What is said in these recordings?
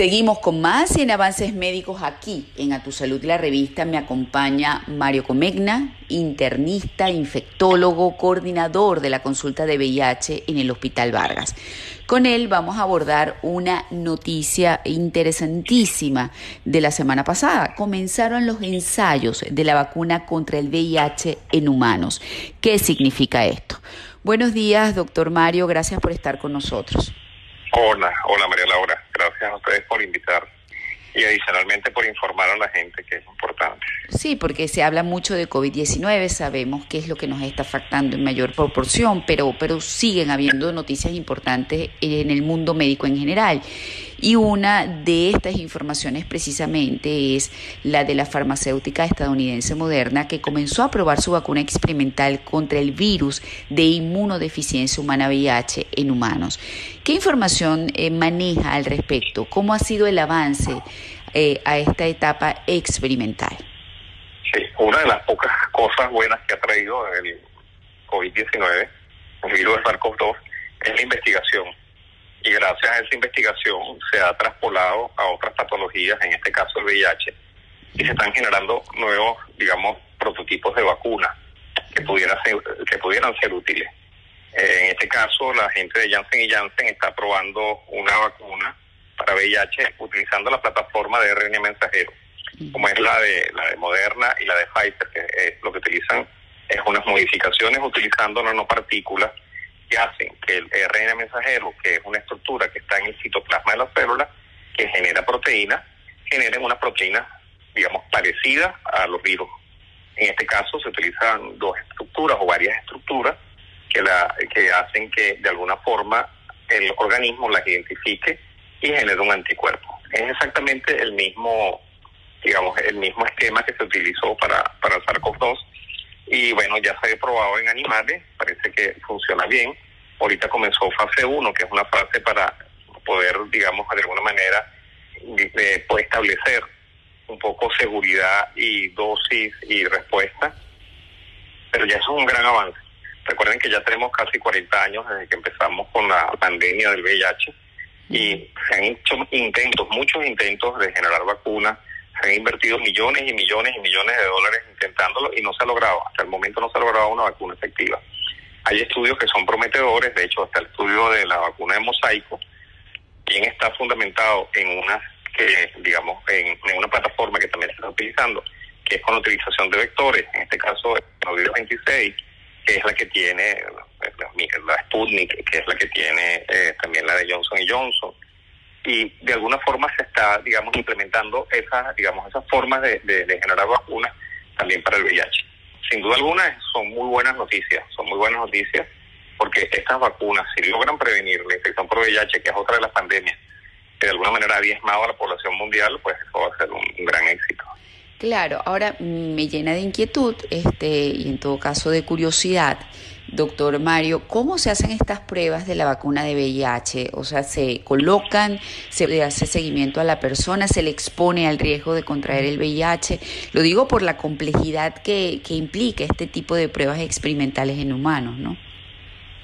Seguimos con más y en avances médicos aquí en A Tu Salud la revista me acompaña Mario Comegna, internista, infectólogo, coordinador de la consulta de VIH en el Hospital Vargas. Con él vamos a abordar una noticia interesantísima de la semana pasada. Comenzaron los ensayos de la vacuna contra el VIH en humanos. ¿Qué significa esto? Buenos días, doctor Mario, gracias por estar con nosotros. Hola, hola María Laura. A ustedes por invitar y adicionalmente por informar a la gente que es importante. Sí, porque se habla mucho de COVID-19, sabemos qué es lo que nos está afectando en mayor proporción, pero, pero siguen habiendo noticias importantes en el mundo médico en general. Y una de estas informaciones precisamente es la de la farmacéutica estadounidense Moderna que comenzó a probar su vacuna experimental contra el virus de inmunodeficiencia humana VIH en humanos. ¿Qué información eh, maneja al respecto? ¿Cómo ha sido el avance eh, a esta etapa experimental? Sí, una de las pocas cosas buenas que ha traído el COVID-19, el virus de SARS-CoV-2, es la investigación y gracias a esa investigación se ha traspolado a otras patologías, en este caso el VIH, y se están generando nuevos, digamos, prototipos de vacunas que, pudiera ser, que pudieran ser útiles. Eh, en este caso, la gente de Janssen y Janssen está probando una vacuna para VIH utilizando la plataforma de RNA mensajero, como es la de, la de Moderna y la de Pfizer, que lo que utilizan es unas modificaciones utilizando nanopartículas que hacen que el RNA mensajero, que es una estructura que está en el citoplasma de la célula, que genera proteínas, generen una proteína, digamos, parecida a los virus. En este caso se utilizan dos estructuras o varias estructuras que, la, que hacen que de alguna forma el organismo las identifique y genere un anticuerpo. Es exactamente el mismo, digamos, el mismo esquema que se utilizó para, para el SARS-CoV-2 y bueno, ya se ha probado en animales, parece que funciona bien. Ahorita comenzó fase 1, que es una fase para poder, digamos, de alguna manera, eh, establecer un poco seguridad y dosis y respuesta. Pero ya eso es un gran avance. Recuerden que ya tenemos casi 40 años desde que empezamos con la pandemia del VIH y se han hecho intentos, muchos intentos de generar vacunas se han invertido millones y millones y millones de dólares intentándolo y no se ha logrado. Hasta el momento no se ha logrado una vacuna efectiva. Hay estudios que son prometedores, de hecho, hasta el estudio de la vacuna de mosaico, bien está fundamentado en una que, digamos, en, una plataforma que también se está utilizando, que es con la utilización de vectores, en este caso el 26, que es la que tiene la, Sputnik, que es la que tiene eh, también la de Johnson y Johnson y de alguna forma se está, digamos, implementando esas, digamos, esas formas de, generar vacunas también para el VIH. Sin duda alguna son muy buenas noticias, son muy buenas noticias porque estas vacunas, si logran prevenir la infección por VIH, que es otra de las pandemias, que de alguna manera ha diezmado a la población mundial, pues eso va a ser un, gran éxito. Claro, ahora me llena de inquietud este, y en todo caso de curiosidad Doctor Mario, ¿cómo se hacen estas pruebas de la vacuna de VIH? O sea, ¿se colocan, se le hace seguimiento a la persona, se le expone al riesgo de contraer el VIH? Lo digo por la complejidad que, que implica este tipo de pruebas experimentales en humanos, ¿no?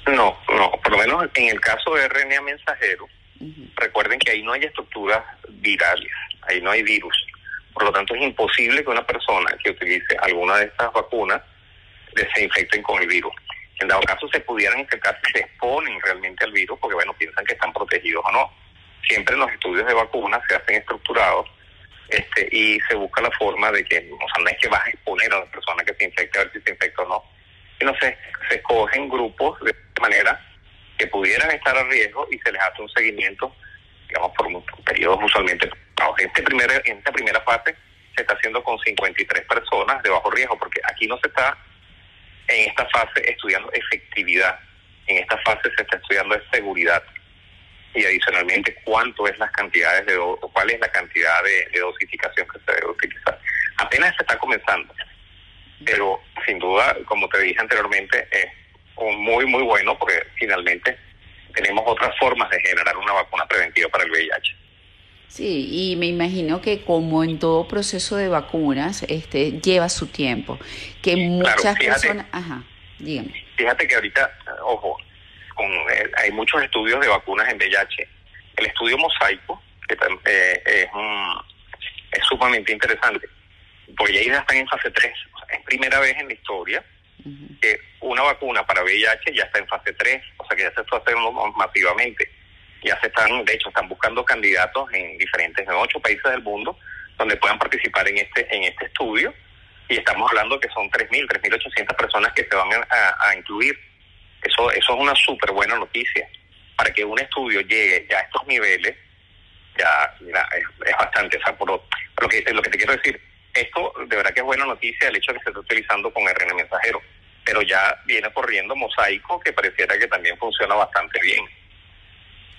No, no, por lo menos en el caso de RNA mensajero, recuerden que ahí no hay estructuras virales, ahí no hay virus. Por lo tanto, es imposible que una persona que utilice alguna de estas vacunas se infecten con el virus en dado caso se pudieran infectar, se exponen realmente al virus porque, bueno, piensan que están protegidos o no. Siempre en los estudios de vacunas se hacen estructurados este, y se busca la forma de que, o sea, no es que vas a exponer a la persona que se infecte a ver si se infecta o no, sino se, se escogen grupos de manera que pudieran estar a riesgo y se les hace un seguimiento, digamos, por un periodo usualmente. En, este primer, en esta primera fase se está haciendo con 53 personas de bajo riesgo, porque aquí no se está en esta fase estudiando efectividad, en esta fase se está estudiando seguridad y adicionalmente cuánto es las cantidades de cuál es la cantidad de, dosificación que se debe utilizar. Apenas se está comenzando, pero sin duda, como te dije anteriormente, es muy muy bueno porque finalmente tenemos otras formas de generar una vacuna preventiva para el VIH. Sí, y me imagino que como en todo proceso de vacunas, este lleva su tiempo, que muchas personas, ajá, dígame. Fíjate que ahorita, ojo, con, eh, hay muchos estudios de vacunas en VIH. El estudio mosaico, que, eh, sumamente interesante, porque ya ya están en fase 3. es primera vez en la historia que una vacuna para VIH ya está en fase 3, o sea que ya se está haciendo masivamente. Ya se están, de hecho, están buscando candidatos en diferentes, en ocho países del mundo, donde puedan participar en este, en este estudio. Y estamos hablando que son 3.000, 3.800 personas que se van a, incluir. Eso, eso es una súper buena noticia. Para que un estudio llegue ya a estos niveles, ya mira, es, bastante. O sea, por, lo, que, lo que te quiero decir, esto de verdad que es buena noticia el hecho de que se esté utilizando con RN mensajero, pero ya viene corriendo mosaico que pareciera que también funciona bastante bien.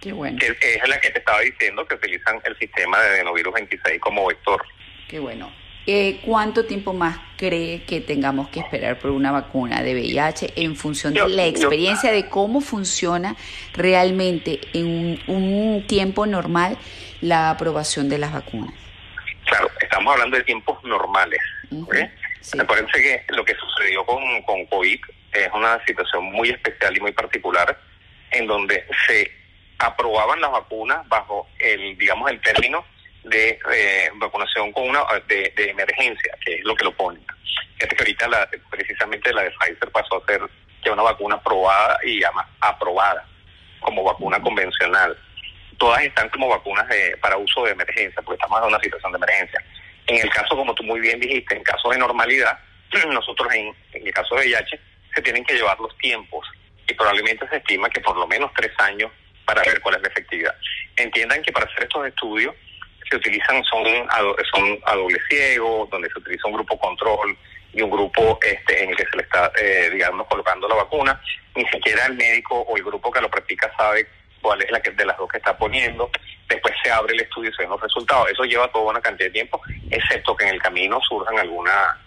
Qué bueno. Que es la que te estaba diciendo que utilizan el sistema de adenovirus 26 como vector. Qué bueno. Eh, ¿Cuánto tiempo más cree que tengamos que esperar por una vacuna de VIH en función de la experiencia de cómo funciona realmente en un tiempo normal la aprobación de las vacunas? Claro, estamos hablando de tiempos normales. Acuérdense que lo que sucedió con, con COVID es una situación muy especial y muy particular en donde se aprobaban las vacunas bajo el, digamos, el término de eh, vacunación con una de, emergencia, que es lo que lo ponen. Fíjate que ahorita la, precisamente la de Pfizer pasó a ser que una vacuna aprobada y además aprobada como vacuna convencional todas están como vacunas de, para uso de emergencia, porque estamos en una situación de emergencia. En el caso, como tú muy bien dijiste, en caso de normalidad, nosotros en, el caso de VIH se tienen que llevar los tiempos y probablemente se estima que por lo menos tres años para ver cuál es la efectividad. Entiendan que para hacer estos estudios se utilizan, son, son a doble ciego, donde se utiliza un grupo control y un grupo este en el que se le está, eh, digamos, colocando la vacuna. Ni siquiera el médico o el grupo que lo practica sabe cuál es la que de las dos que está poniendo, después se abre el estudio y se ven los resultados. Eso lleva toda una cantidad de tiempo, excepto que en el camino surjan alguna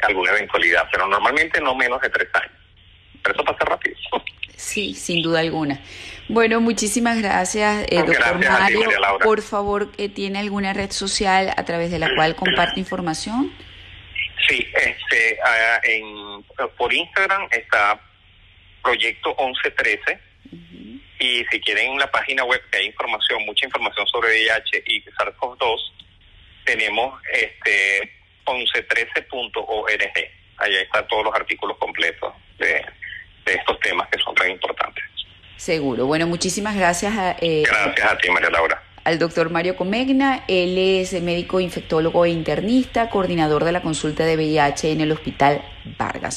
alguna eventualidad, pero normalmente no menos de tres años. Pero eso pasa rápido. Sí, sin duda alguna. Bueno, muchísimas gracias, eh, doctor Mario. Por favor, eh, ¿tiene alguna red social a través de la cual comparte información? Sí, este, ah, en, por Instagram está Proyecto 1113 y si quieren la página web que hay información, mucha información sobre VIH y SARS-CoV-2, tenemos este 1113.org. Allá están todos los artículos completos de, estos temas que son tan importantes. Seguro. Bueno, muchísimas gracias. A, eh, gracias a ti, María Laura. Al doctor Mario Comegna, él es médico infectólogo e internista, coordinador de la consulta de VIH en el Hospital Vargas.